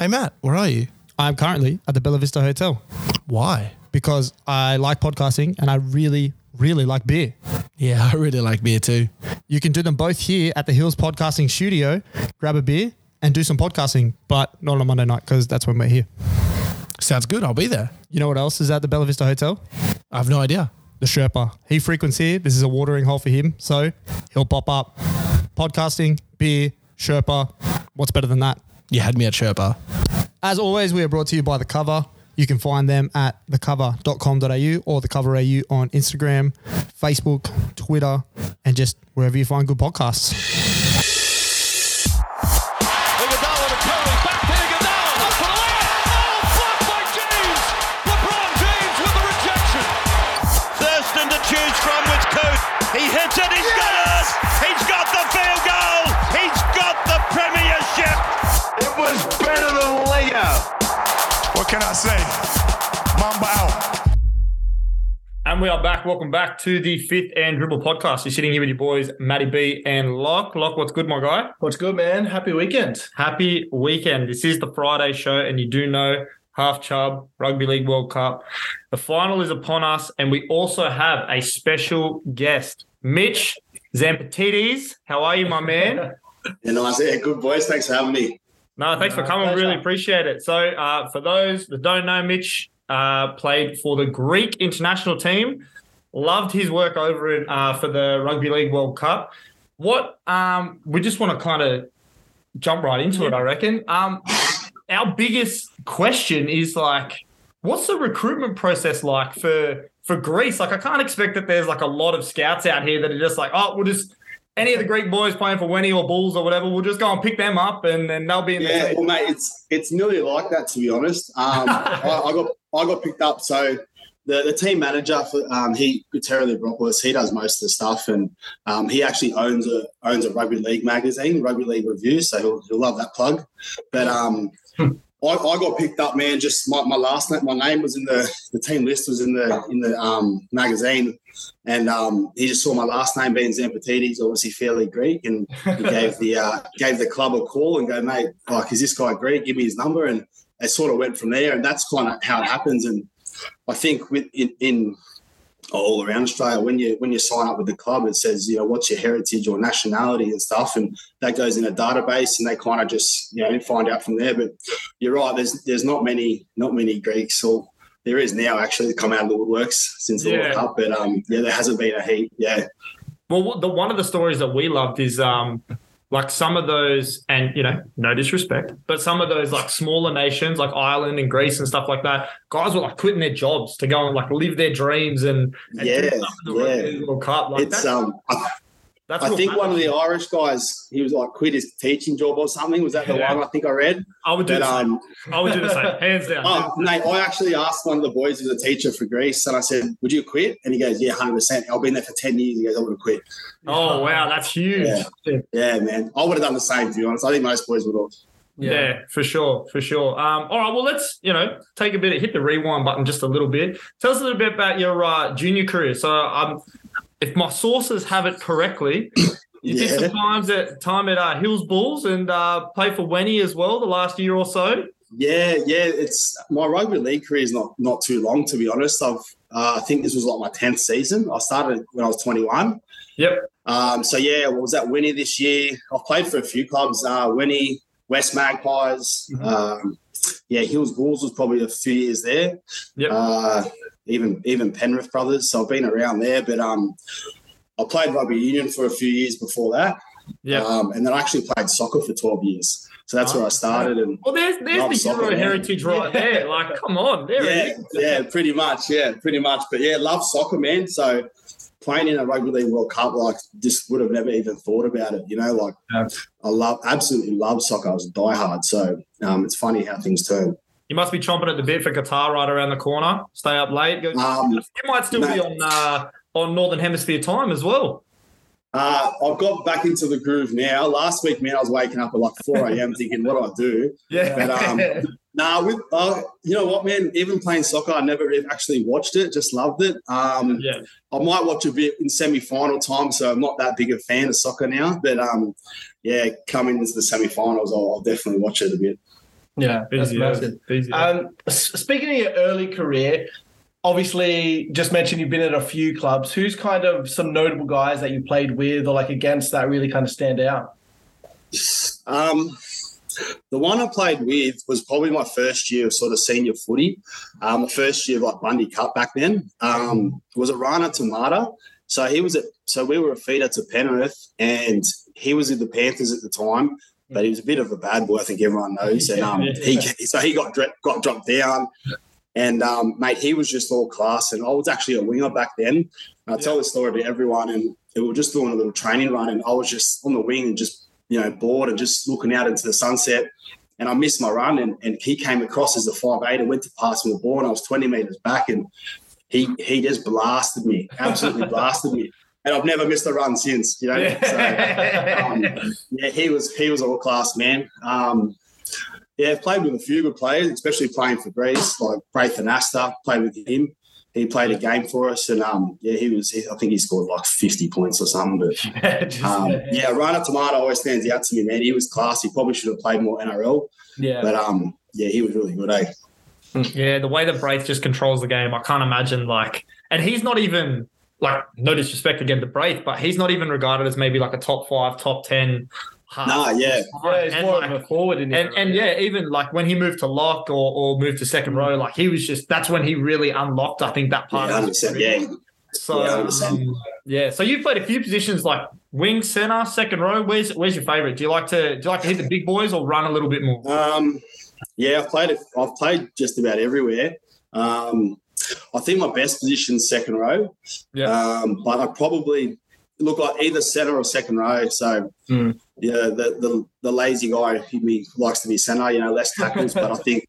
Hey, Matt, where are you? I'm currently at the Bella Vista Hotel Why? because I like podcasting and I really, really like beer. Yeah, I really like beer too. You can do them both here at the Hills Podcasting Studio. Grab a beer and do some podcasting, but not on a Monday night because that's when we're here. Sounds good. I'll be there. You know what else is at the Bella Vista Hotel? I have no idea. The Sherpa. He frequents here. This is a watering hole for him, so he'll pop up. Podcasting, beer, Sherpa. What's better than that? You had me at Sherpa. As always, we are brought to you by The Cover. You can find them at thecover.com.au or The Cover AU on Instagram, Facebook, Twitter, and just wherever you find good podcasts. Iguodala to Curry, back to Iguodala, can I say? Mamba out. And we are back. Welcome back to the fifth and dribble podcast. You're sitting here with your boys, Matty B and Locke. Locke, what's good, my guy? What's good, man? Happy weekend. Happy weekend. This is the Friday show, and you do know Half Chub Rugby League World Cup. The final is upon us, and we also have a special guest, Mitch Zampatidis. How are you, my man? Yeah, nice. Yeah, good boys. Thanks for having me. No, thanks for coming. Really appreciate it. So, uh, for those that don't know, Mitch uh, played for the Greek international team. Loved his work over in uh, for the Rugby League World Cup. What um, we just want to kind of jump right into it. I reckon. Um, our biggest question is like, what's the recruitment process like for for Greece? Like, I can't expect that there's like a lot of scouts out here that are just like, oh, we'll just any of the Greek boys playing for Wenny or Bulls or whatever, we'll just go and pick them up and then they'll be in the Yeah, team. well, mate, it's it's nearly like that to be honest. Um, I, I got I got picked up. So the, the team manager for um, he Terry Libropoulos, he does most of the stuff, and um, he actually owns a owns a rugby league magazine, Rugby League Review. So he'll, he'll love that plug. But um, I, I got picked up, man. Just my, my last name, my name was in the the team list was in the in the um, magazine, and um, he just saw my last name being Zampatidis, obviously fairly Greek, and he gave the uh, gave the club a call and go, mate, like, is this guy Greek? Give me his number, and it sort of went from there, and that's kind of how it happens. And I think with in, in all around Australia, when you when you sign up with the club, it says you know what's your heritage or nationality and stuff, and that goes in a database, and they kind of just you know find out from there. But you're right, there's there's not many not many Greeks, or there is now actually that come out of the woodworks since the Yeah. World Cup, but um yeah, there hasn't been a heat. Yeah, Well, the one of the stories that we loved is um, like some of those, and you know, no disrespect, but some of those like smaller nations like Ireland and Greece and stuff like that, guys were like quitting their jobs to go and like live their dreams and, and do Yeah, stuff in the yeah. World Cup. Like it's um that's I think one of the. Irish guys he was like quit his teaching job or something. Was that the Yeah. one I think I read? I would do But the same. um I would do the same, hands down. Oh, mate, I actually asked one of the boys who's a teacher for Greece, and I said, Would you quit? And he goes, Yeah, 100%. I've been there for 10 years. He goes, I would have quit. oh wow, that's huge. Yeah. Yeah, man. I would have done the same, to be honest. I think most boys would have. Yeah. for sure, for sure. Um, all right, well, let's you know take a bit, hit the rewind button just a little bit. Tell us a little bit about your uh, junior career. So, um, if my sources have it correctly, you did some times at time at uh, Hills Bulls and uh, played for Wenny as well the last year or so. Yeah, yeah. It's my rugby league career is not not too long, to be honest. I've uh, I think this was like my 10th season. I started when I was 21. Yep. Um, so yeah, what was that Winnie this year? I've played for a few clubs. Uh, Winnie, West Magpies. Mm-hmm. Um, yeah, Hills Bulls was probably a few years there. Yep. Uh, even even Penrith brothers. So I've been around there, but um, I played rugby union for a few years before that. Yeah. Um, and then I actually played soccer for 12 years. So that's where I started. And Well, there's there's the soccer, Euro man. heritage right there. Like, come on, there yeah, it is. yeah, pretty much. Yeah, pretty much. But yeah, love soccer, man. So playing in a rugby league World Cup, like, just would have never even thought about it. You know, like, I love, absolutely love soccer. I was a diehard. So um, it's funny how things turn. You must be chomping at the bit for Qatar right around the corner. Stay up late. Go, Um, you might still be on uh, on Northern Hemisphere time as well. Uh, I've got back into the groove now. Last week, man, I was waking up at like 4 a.m. thinking, what do I do? Yeah. But um, nah, with, uh, you know what, man? Even playing soccer, I never actually watched it. Just loved it. Um, yeah. I might watch a bit in semi-final time, so I'm not that big a fan of soccer now. But um, yeah, coming into the semi-finals, I'll, I'll definitely watch it a bit. Yeah, that's Busy, massive. busy. Um, speaking of your early career, obviously, just mentioned you've been at a few clubs. Who's kind of some notable guys that you played with or like against that really kind of stand out? Um, the one I played with was probably my first year of sort of senior footy. Um, the first year of like Bundy Cup back then um, was a Rana Tamata. So he was at so we were a feeder to Penrith, and he was with the Panthers at the time. But he was a bit of a bad boy, I think everyone knows. And um, he so he got got dropped down, and um, mate, he was just all class. And I was actually a winger back then. And I tell this story to everyone, and we were just doing a little training run, and I was just on the wing and just you know bored and just looking out into the sunset. And I missed my run, and, and he came across as a five eight and went to pass me the ball, and I was twenty meters back, and he he just blasted me, absolutely blasted me. And I've never missed a run since, you know. So, um, yeah, he was he was all class, man. Um, yeah, I've played with a few good players, especially playing for Greece, like Braith Anasta. Played with him. He played a game for us, and um, yeah, he was. He, I think he scored like fifty points or something. But um, yeah, Rana Tamata always stands out to me, man. He was class. He probably should have played more NRL, yeah. but um, yeah, he was really good, eh? Yeah, the way that Braith just controls the game, I can't imagine like, and he's not even like no disrespect again to Braith, but he's not even regarded as maybe like a top five, top ten. half. Nah, yeah, yeah, he's and, more like- of a forward in and and yeah, even like when he moved to lock or, or moved to second row, like he was just that's when he really unlocked, I think, that part yeah, of his Yeah, So Yeah, um, yeah, so you've played a few positions like wing, center, second row. Where's where's your favorite? Do you like to do you like to hit the big boys or run a little bit more? Um, yeah, I've played. it- I've played just about everywhere. Um, I think my best position is second row. Yeah. Um, but I probably look like either center or second row. So Mm. yeah, the, the the lazy guy he be, likes to be center. You know, less tackles. but I think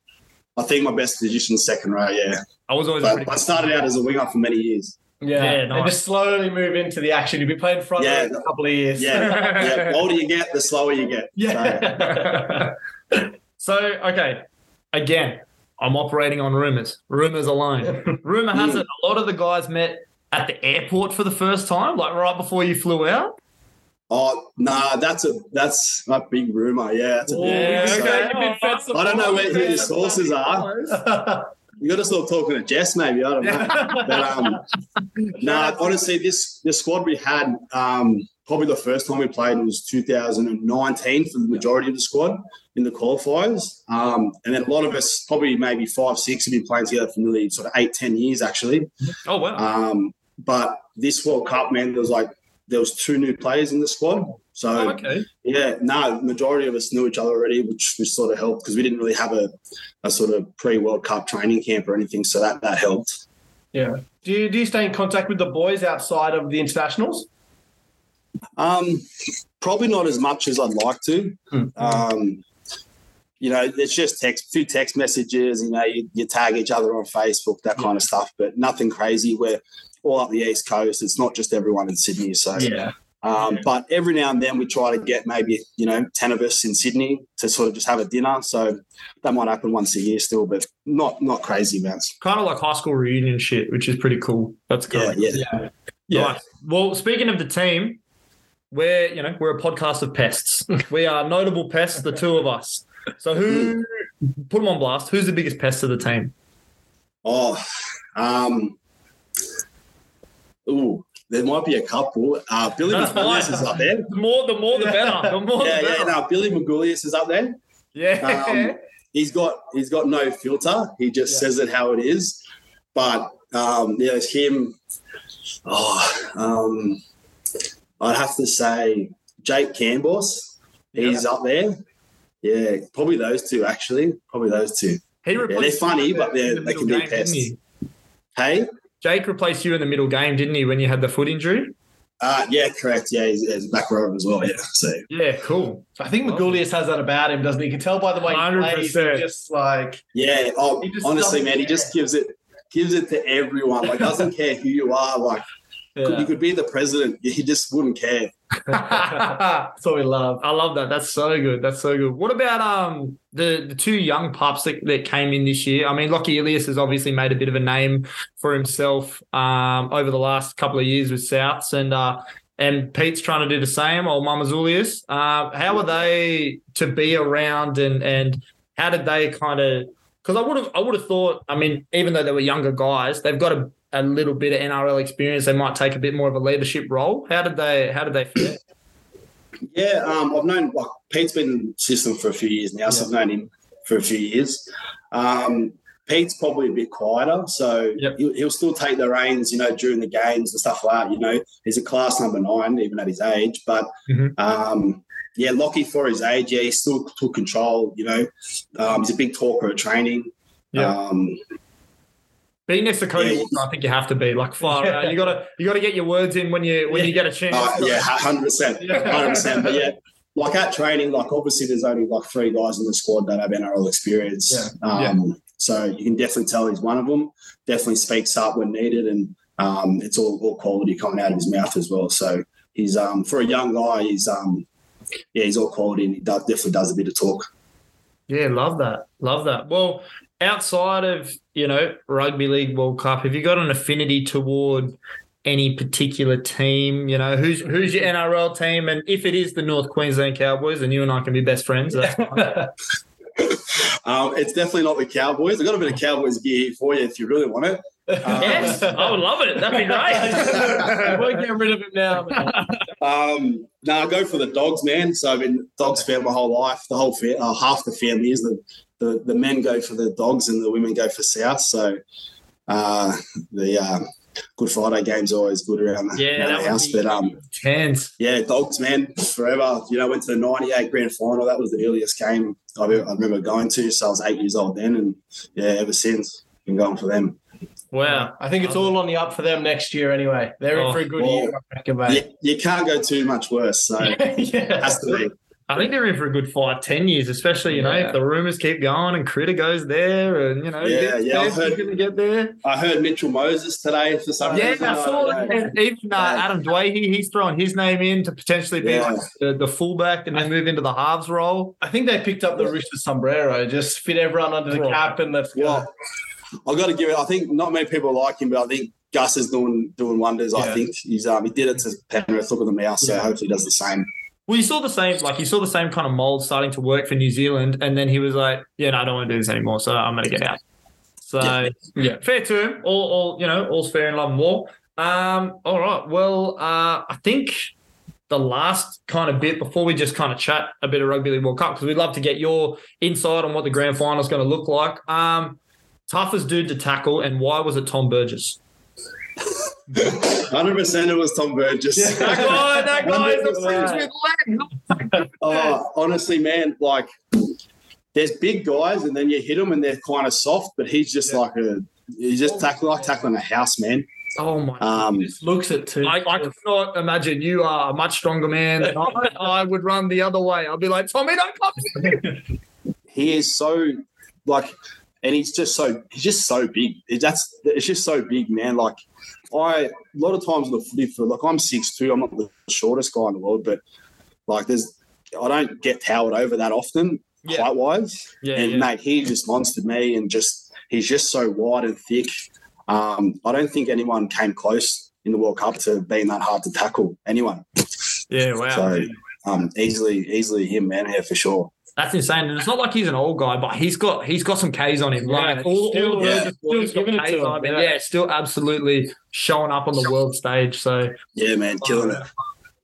I think my best position is second row. Yeah, I was always a but I started out as a winger for many years. Yeah, Yeah, and just slowly move into the action. You'll be playing front Yeah. row in a couple of years. Yeah, yeah. The older you get, the slower you get. So, yeah. so okay, again, I'm operating on rumors. Rumors alone. Rumor has it a lot of the guys met at the airport for the first time, like right before you flew out. Oh nah, that's a that's a big rumor. Yeah, that's a big Yeah, rumor. Okay. You've been fed some I don't know where your sources are. You got to start talking to Jess, maybe. I don't know. but um, no, honestly, this the squad we had, um, probably the first time we played was 2019 for the majority of the squad in the qualifiers. Um, and then a lot of us, probably maybe five, six, have been playing together for nearly sort of eight, ten years actually. Oh wow. Um, but this World Cup, man, there was like there was two new players in the squad. So Oh, okay. yeah, no, the majority of us knew each other already, which, which sort of helped because we didn't really have a, a sort of pre World Cup training camp or anything. So that that helped. yeah. Do you, do you stay in contact with the boys outside of the internationals? Um, probably not as much as I'd like to. Um, you know, it's just text, few text messages. You know, you, you tag each other on Facebook, that kind of stuff, but nothing crazy. We're all up the east coast. It's not just everyone in Sydney. So, Yeah. um, but every now and then we try to get maybe you know ten of us in Sydney to sort of just have a dinner. So that might happen once a year still, but not not crazy amounts. Kind of like high school reunion shit, which is pretty cool. That's cool. Yeah, yeah, yeah. Nice. Well, speaking of the team, we're you know we're a podcast of pests. we are notable pests, the two of us. So who put them on blast? Who's the biggest pest of the team? Oh, um, ooh, there might be a couple. Uh, Billy That's Magoulias is up there. The more, the more, the better. The more, Yeah, the yeah. better. No, Billy Magoulias is up there. Yeah. Um, he's got he's got no filter. He just says it how it is. But um, yeah, it's him. Oh, um, I'd have to say Jake Kambos. He's up there. Yeah, probably those two actually. Probably those two. he yeah, they're funny, the- but they're- the they middle can be game, didn't pests. he? Hey, Jake replaced you in the middle game, didn't he, when you had the foot injury? uh, yeah, correct. Yeah, he's, he's back row as well. Yeah, so Yeah, cool. I think Magoulias has that about him, doesn't he? You can tell by the way he plays. 100%. He's just like yeah. Oh, just honestly, doesn't man, he just gives it gives it to everyone. Like doesn't care who you are. Like you could be the president. He just wouldn't care. that's what we love. I love that. That's so good. That's so good. What about um the the two young pups that, that came in this year? I mean, Lockie Ilias has obviously made a bit of a name for himself um over the last couple of years with Souths and uh and Pete's trying to do the same, old Mamouzelos. Uh, how are they to be around and and how did they kind of? Because I would have, I would have thought. I mean, even though they were younger guys, they've got a, a little bit of NRL experience. They might take a bit more of a leadership role. How did they? How did they fit? Yeah, um, I've known like Pete's been in the system for a few years now, so I've known him for a few years. Um, Pete's probably a bit quieter, so Yep. he'll, he'll still take the reins, you know, during the games and stuff like that. You know, he's a class number nine, even at his age. But Mhm. um, yeah, Lockie for his age, yeah, he still took control. You know, um, he's a big talker at training. Yeah. Um, Being next to Cody Yeah. Walker, I think you have to be like far out. You gotta, you gotta get your words in when you when you get a chance. Uh, yeah, hundred percent, hundred percent. But yeah, like at training, like obviously there's only like three guys in the squad that have NRL experience. Yeah. Um, So you can definitely tell he's one of them. Definitely speaks up when needed, and um, it's all, all quality coming out of his mouth as well. So he's um, for a young guy, he's um, yeah, he's all quality, and he does, definitely does a bit of talk. Yeah, love that. Love that. Well, outside of, you know, Rugby League World Cup, have you got an affinity toward any particular team? You know, who's who's your NRL team? And if it is the North Queensland Cowboys, then you and I can be best friends. That's fine. Um, it's definitely not the Cowboys. I've got a bit of Cowboys gear here for you if you really want it. Um, yes, I would love it. That'd be great. We're getting rid of him now. man. Um, no, I go for the dogs, man. So I've been dogs fan my whole life. The whole fa- uh, half the family is the, the the men go for the dogs and the women go for South. So uh, the uh, Good Friday games are always good around the, Yeah, around that the house. But um, Chance. yeah, dogs, man, forever. You know, went to the '98 grand final. That was the earliest game I, ever- I remember going to. So I was eight years old then, and yeah, ever since been going for them. Wow. I think it's all on the up for them next year anyway. They're Oh, in for a good well, year, I reckon, mate. You, you can't go too much worse. So it yeah. has to be. I think they're in for a good five, ten years, especially, you know, Yeah. if the rumors keep going and Critter goes there and, you know, Yeah, gets yeah, I there, heard- he's going to get there. I heard Mitchell Moses today for some Yeah, reason. Yeah, I saw don't Even uh, Adam Doueihi, he's throwing his name in to potentially be Yeah. like the, the fullback and then move into the halves role. I think they picked up the Rooster sombrero, just fit everyone under the Right. cap and let's go. Well, I've got to give it. I think not many people like him, but I think Gus is doing doing wonders. I think he's um, he did it to Penrith. Look at the mouse, so hopefully he does the same. Well, you saw the same, like you saw the same kind of mold starting to work for New Zealand, and then he was like, "Yeah, no, I don't want to do this anymore, so I'm going to get out." So, Yeah. yeah, fair to him. All, all you know, all's fair in love and war. Um, all right. Well, uh, I think the last kind of bit before we just kind of chat a bit of Rugby League World Cup because we'd love to get your insight on what the grand final is going to look like. Um, toughest dude to tackle, and why was it Tom Burgess? Hundred percent, it was Tom Burgess. That guy, that guy is a fringe with legs. oh, honestly, man, like there's big guys, and then you hit them, and they're kind of soft, but he's just like a he's just tackling like tackling a house, man. Oh my Um, Just looks it too. I, I could not imagine you are a much stronger man than I. I would run the other way. I'd be like, Tommy, don't come. he is so like and he's just so he's just so big that's it's just so big man like i a lot of times in the footy for like i'm six two i'm not the shortest guy in the world but like there's i don't get towered over that often Yeah. height wise Yeah, and yeah. mate he just monstered me and just he's just so wide and thick um i don't think anyone came close in the world cup to being that hard to tackle anyone Yeah, wow. so um easily easily him man yeah for sure That's insane. And it's not like he's an old guy, but he's got he's got some K's on him. Yeah, like all, still- all the yeah, still giving it to him, him. Yeah. yeah, still absolutely showing up on the world stage. So yeah man killing it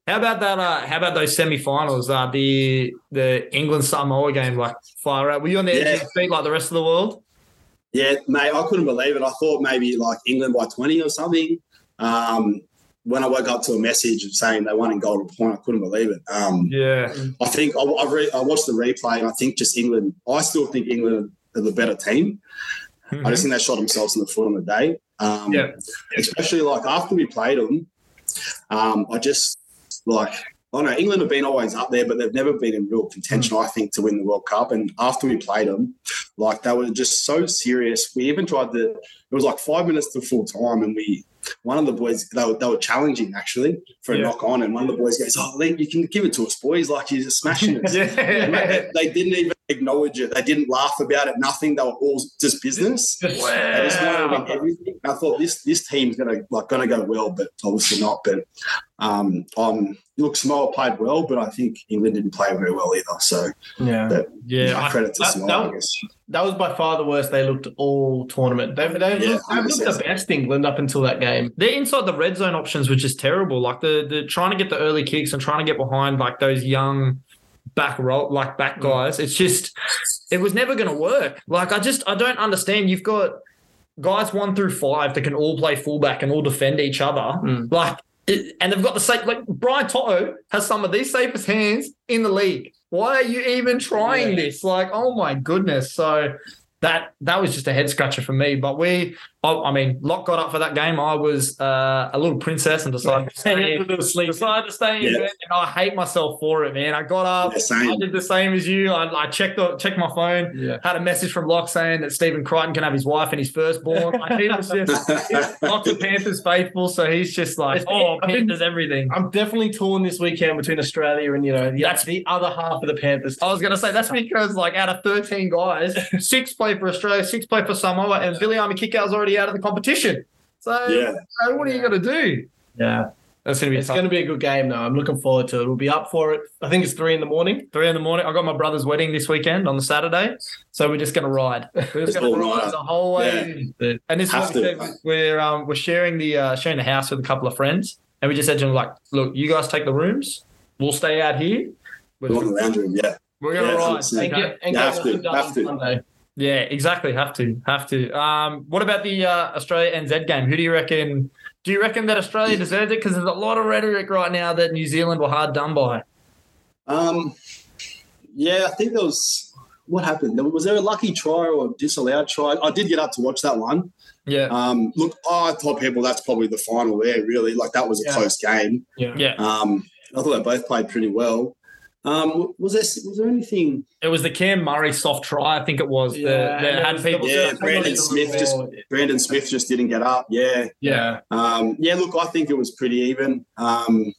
how about that? Uh, how about those semi-finals? Uh, the the England Samoa game, like fire out. Were you on the edge of your feet like the rest of the world? Yeah, mate, I couldn't believe it. I thought maybe like England by 20 or something. Um, when I woke up to a message saying they won in golden point, I couldn't believe it. Um, Yeah, I think I, I, re- I watched the replay and I think just England, I still think England are the better team. I just think they shot themselves in the foot on the day. Um, Yeah. Especially like after we played them, um, I just like, I don't know, England have been always up there, but they've never been in real contention, I think, to win the World Cup. And after we played them, like they were just so serious. We even tried to, it was like five minutes to full time, and we, one of the boys, they were, they were challenging actually for a Yeah. knock on, and one of the boys goes, Oh, Lee, you can give it to us, boys. Like, you're just smashing us. yeah. They, they didn't even acknowledge it. They didn't laugh about it. Nothing. They were all just business. They just wanted to win everything. I thought this this team's gonna like gonna go well, but obviously not. But um, um, look, Samoa played well, but I think England didn't play very well either. So, Yeah. but Yeah, my I- credit to that- Samoa, that- I guess. That was by far the worst they looked all tournament. They, they, Yeah, looked, looked the 100%. best England up until that game. They're inside the red zone options were just terrible. Like the the trying to get the early kicks and trying to get behind like those young back roll like back mm. guys. It's just it was never going to work. Like I just I don't understand. You've got guys one through five that can all play fullback and all defend each other. Mm. Like it, and they've got the safe like Brian To'o has some of the safest hands in the league. Why are you even trying this? Like, oh my goodness. So that that was just a head scratcher for me. But we, I, I mean, Locke got up for that game. I was uh, a little princess and decided to stay. decided to stay in Yeah. bed, and I hate myself for it, man. I got up. Yeah. I did the same as you. I, I checked the, checked my phone. Yeah. Had a message from Locke saying that Stephen Crichton can have his wife and his firstborn. Like, he was just Locke's a Panthers faithful, so he's just like, It's- oh, I think- Panthers everything. I'm definitely torn this weekend between Australia and you know the, That's- the other half of the Panthers. I was going to say that's because, like, out of 13 guys, six play for Australia, six play for Samoa, and Viliame Kikau's already out of the competition. So, Yeah. so what are you going to do? Yeah, That's going to be it's tough. going to be a good game though. I'm looking forward to it. We'll be up for it. I think it's three in the morning. Three in the morning. I got my brother's wedding this weekend on the Saturday, so we're just going to ride. We're just going to ride night. the whole way. And this is what we to. said. We're um, we're sharing the uh, sharing the house with a couple of friends, and we just said to them like, "Look, you guys take the rooms. We'll stay out here. We're on the We're, room, yeah. we're going to Yeah, ride." 100%. And get, and You get have to, done have on to. Sunday. Yeah, exactly. Have to, have to. Um, what about the uh, Australia NZ game? Who do you reckon? Do you reckon that Australia deserved it? Because there's a lot of rhetoric right now that New Zealand were hard done by. Um, yeah, I think there was what happened. Was there a lucky try or a disallowed try? I did get up to watch that one. Yeah, Um, look, I told people that's probably the final there. Really, like that was a Yeah. close game. Yeah. yeah. Um, I thought they both played pretty well. Um, was there was there anything? It was the Cam Murray soft try. I think it was. Yeah, the, and that had people. Yeah, Yeah, Brandon Smith just Brandon Smith just didn't get up. Yeah, Yeah, um, yeah. Look, I think it was pretty even. Um,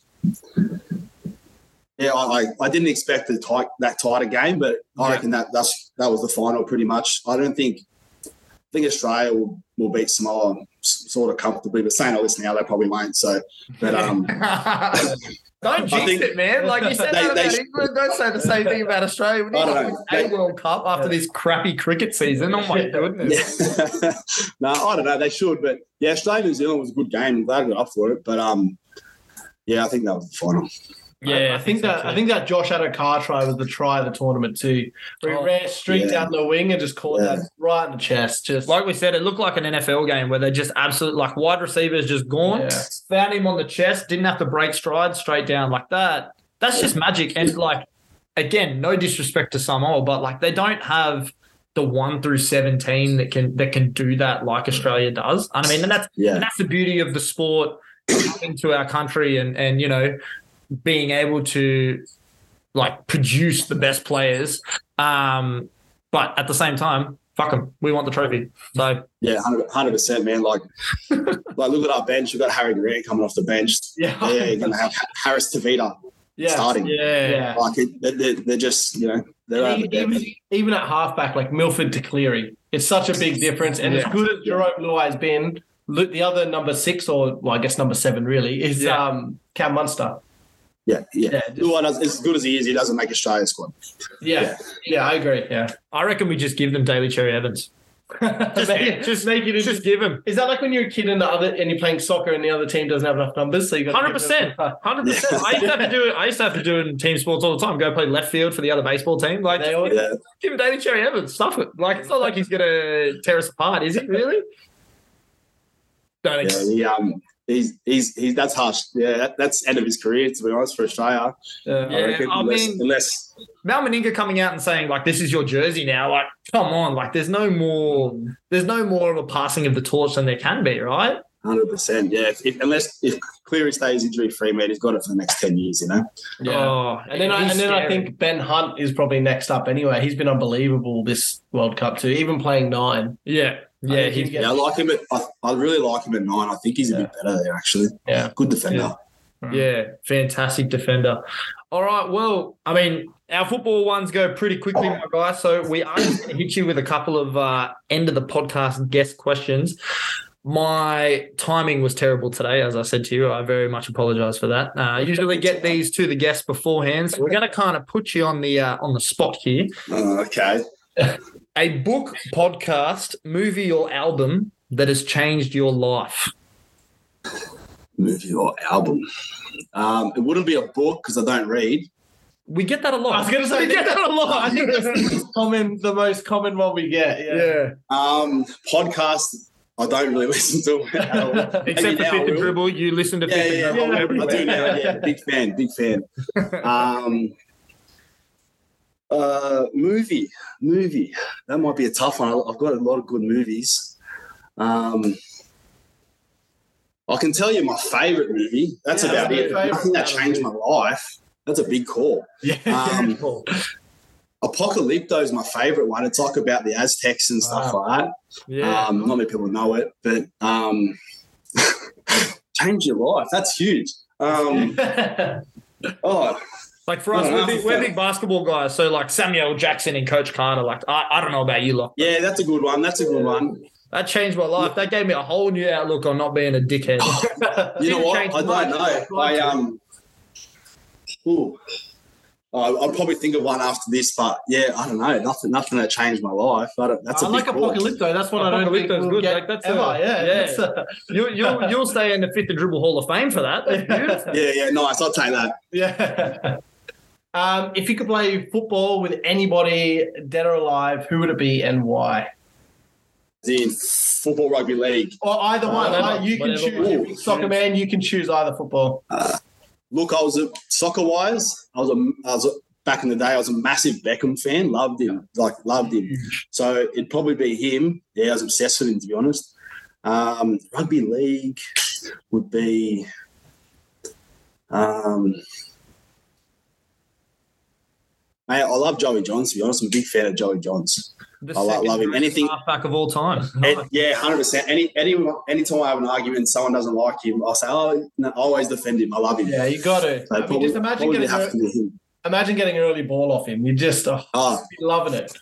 yeah, I, I, I didn't expect the tight, that tight a game, but I Yeah. reckon that that's that was the final pretty much. I don't think I think Australia will, will beat Samoa sort of comfortably, but saying all this now, they probably won't. So, but um, Don't jinx think- it, man. Like you said They- that about sh- England. Don't say the same thing about Australia. We need to win a They- World Cup after this crappy cricket season. Oh my goodness. yeah. no, I don't know. They should, but yeah, Australia New Zealand was a good game. I'm glad I got up for it, but um, yeah, I think that was the final. Yeah, I, I think so that too. I think that Josh Addo-Carr try was the try of the tournament too, where he Oh, ran straight yeah. down the wing and just caught Yeah. that right in the chest. Just like we said, it looked like an NFL game where they just absolutely like wide receivers just gone, Yeah. found him on the chest, didn't have to break stride straight down like that. That's just magic. And like again, no disrespect to Samoa, but like they don't have the one through seventeen that can that can do that like Australia does. And I mean, and that's Yeah. and that's the beauty of the sport coming to our country and and you know being able to like produce the best players. Um, but at the same time, fuck them. We want the trophy. So Yeah, hundred percent, man. Like, like look at our bench. We've got Harry Grant coming off the bench. yeah, Yeah, you're gonna have Harris Tavita yeah, starting. yeah, yeah. Like it, they're, they're just you know they're And e- even, even at halfback, like Milford to Cleary, it's such a big difference. And as good as Jarome Luai has been, the other number six, or well, I guess number seven, really, is Yeah. um, Cam Munster. Yeah, yeah. Yeah, just- as good as he is, he doesn't make Australia squad. Yeah, yeah, I agree. Yeah, I reckon we just give them Daly Cherry Evans. just, make, just make it. Just give him. Is that like when you're a kid and the other and you're playing soccer and the other team doesn't have enough numbers, so you got Hundred percent, hundred percent. I used to have to do it. I used to have to do it in team sports all the time. Go play left field for the other baseball team. Like, They always, Yeah, give him Daly Cherry Evans. Stuff it. Like, it's not like he's gonna tear us apart, is he? Really? Don't. yeah. He, um, he's he's he's that's harsh. Yeah, that, that's end of his career to be honest for Australia. uh, I Yeah, reckon, I unless, mean- unless Mal Meninga coming out and saying like this is your jersey now, like come on, like there's no more, there's no more of a passing of the torch than there can be, right? hundred percent. Yeah, if, if, unless if Cleary stays injury free, man, he's got it for the next ten years. You know. Yeah. Oh, And then, I, and then I think Ben Hunt is probably next up anyway. He's been unbelievable this World Cup too, even playing nine. yeah, yeah, think he's he's Yeah, I like him at. I, I really like him at nine. I think he's a bit better there actually. Yeah. Good defender. Yeah, fantastic defender. All right. Well, I mean, our football ones go pretty quickly, my guys. So we are going to hit you with a couple of uh, end of the podcast guest questions. My timing was terrible today, as I said to you. I very much apologize for that. Uh, I usually get these to the guests beforehand, so we're going to kind of put you on the uh, on the spot here. Oh, okay. A book, podcast, movie, or album that has changed your life. Movie or album. Um, it wouldn't be a book because I don't read. We get that a lot. I was going to say, we get that a lot. I think that's the most common, the most common one we get. Yeah. yeah. Um, podcast. I don't really listen to at. Maybe Except for I Fifth and. Dribble, you listen to Yeah, Fifth yeah, and yeah. Dribble I, do now. Yeah, big fan, big fan. Um, uh, movie, movie. That might be a tough one. I've got a lot of good movies. Um, I can tell you my favorite movie. That's Yeah, about it. favourite Nothing that changed my life. That's a big call. Yeah. Um, Apocalypto is my favorite one. It's like about the Aztecs and stuff like that. Yeah. Um, not many people know it, but um, change your life. That's huge. Um, oh, Like for us, we're big, we're big basketball guys. So like Samuel Jackson and Coach Carter, like I, I don't know about you lot. yeah, that's a good one. That's a good one. That changed my life. That gave me a whole new outlook on not being a dickhead. You know what? I don't know. I um, ooh, I- I'll probably think of one after this, but yeah, I don't know. Nothing, nothing that changed my life. I that's a I like big call. Apocalypto. That's what I don't think Apocalypto's we'll good. get Like, that's ever. a- yeah. yeah. that's a- you, you'll you'll stay in the fifth and dribble Hall of Fame for that. Yeah, yeah, nice. I'll take that. yeah. Um, if you could play football with anybody, dead or alive, who would it be and why? In football, rugby league. Or either one. Whatever, Like, you can choose. You're a big soccer man. You can choose either football. Look, I was a soccer wise. I was a, I was a, back in the day. I was a massive Beckham fan. Loved him, like loved him. So it'd probably be him. Yeah, I was obsessed with him to be honest. Um, rugby league would be. Um, mate, I love Joey Johns. To be honest, I'm a big fan of Joey Johns. The I like- second love him. Anything- halfback of all time. And- yeah, hundred percent. Any any anytime I have an argument, and someone doesn't like him, I'll say, "Oh, no, I always defend him. I love him." Yeah, you got to. So I mean, probably, just imagine getting, a, to be him. imagine getting an early ball off him. You just oh, Oh, loving it.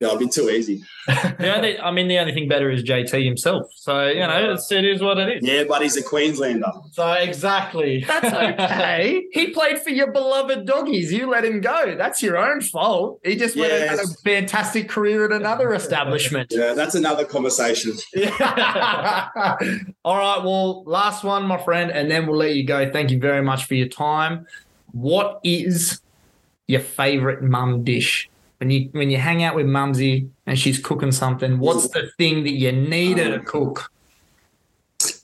Yeah, it'd be too easy. The only, I mean, the only thing better is JT himself. So you know, it's, it is what it is. Yeah, but he's a Queenslander. So exactly. That's okay. he played for your beloved doggies. You let him go. That's your own fault. He just went and had a fantastic career at another establishment. Yeah, that's another conversation. All right. Well, last one, my friend, and then we'll let you go. Thank you very much for your time. What is your favorite mum dish? When you when you hang out with mumsy and she's cooking something, what's the thing that you need her to cook?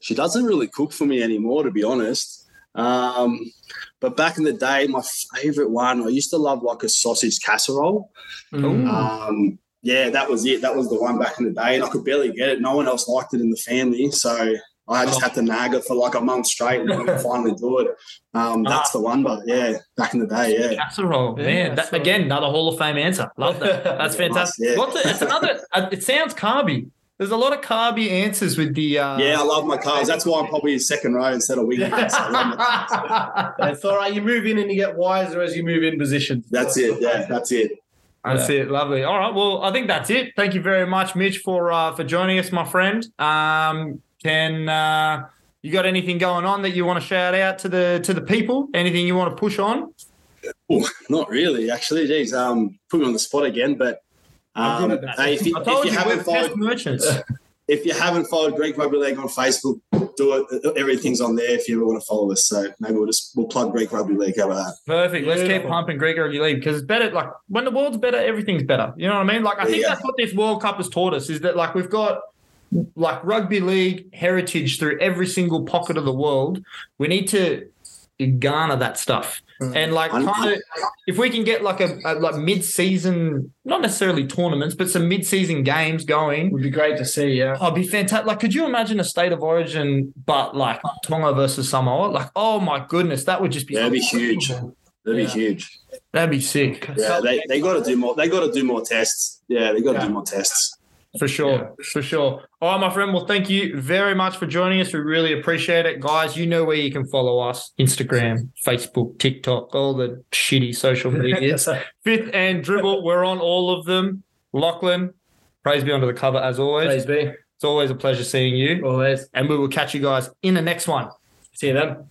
She doesn't really cook for me anymore, to be honest. Um, but back in the day, my favorite one, I used to love like a sausage casserole. Ooh. Um, yeah, that was it. That was the one back in the day, and I could barely get it. No one else liked it in the family, so I just had to nag it for like a month straight and then finally do it. Um, that's the one. But yeah, back in the day, yeah. Casserole, Yeah, man. That, again, another Hall of Fame answer. Love that. That's fantastic. Yeah. What's it? It's another. uh, It sounds carby. There's a lot of carby answers with the. Uh, Yeah, I love my cars. That's why I'm probably in second row instead of wing. So I love my- all right. You move in and you get wiser as you move in positions. That's it. Yeah, that's it. That's it. Lovely. All right. Well, I think that's it. Thank you very much, Mitch, for uh, for joining us, my friend. Um, can uh, you got anything going on that you want to shout out to the to the people? Anything you want to push on? Ooh, not really, actually. Geez, um, put me on the spot again. But um, good hey, if you, I told if you, you haven't followed, merchants. if you haven't followed Greek Rugby League on Facebook, do it. Everything's on there. If you ever want to follow us, so maybe we'll just we'll plug Greek Rugby League. How about that? Perfect. Let's keep Beautiful. pumping Greek Rugby League because it's better. Like when the world's better, everything's better. You know what I mean? Like I think Yeah. that's what this World Cup has taught us is that like we've got like rugby league heritage through every single pocket of the world. We need to garner that stuff mm. and like kind of if we can get like a, a like mid-season, not necessarily tournaments, but some mid-season games going. Would be great to see. Yeah. Oh, it'd be fantastic. Like, could you imagine a state of origin, but like Tonga versus Samoa? Like, oh my goodness, that would just be Yeah, it'd be huge. That'd Yeah. be huge. That'd be sick. Yeah, they, they got to do more. They got to do more tests. Yeah, they got to Yeah. do more tests. For sure, for sure. All right, my friend. Well, thank you very much for joining us. We really appreciate it, guys. You know where you can follow us: Instagram, Facebook, TikTok, all the shitty social medias. Fifth and dribble. We're on all of them. Lachlan, praise be under the cover as always. Praise be. It's always a pleasure seeing you, Always. and we will catch you guys in the next one. See you then.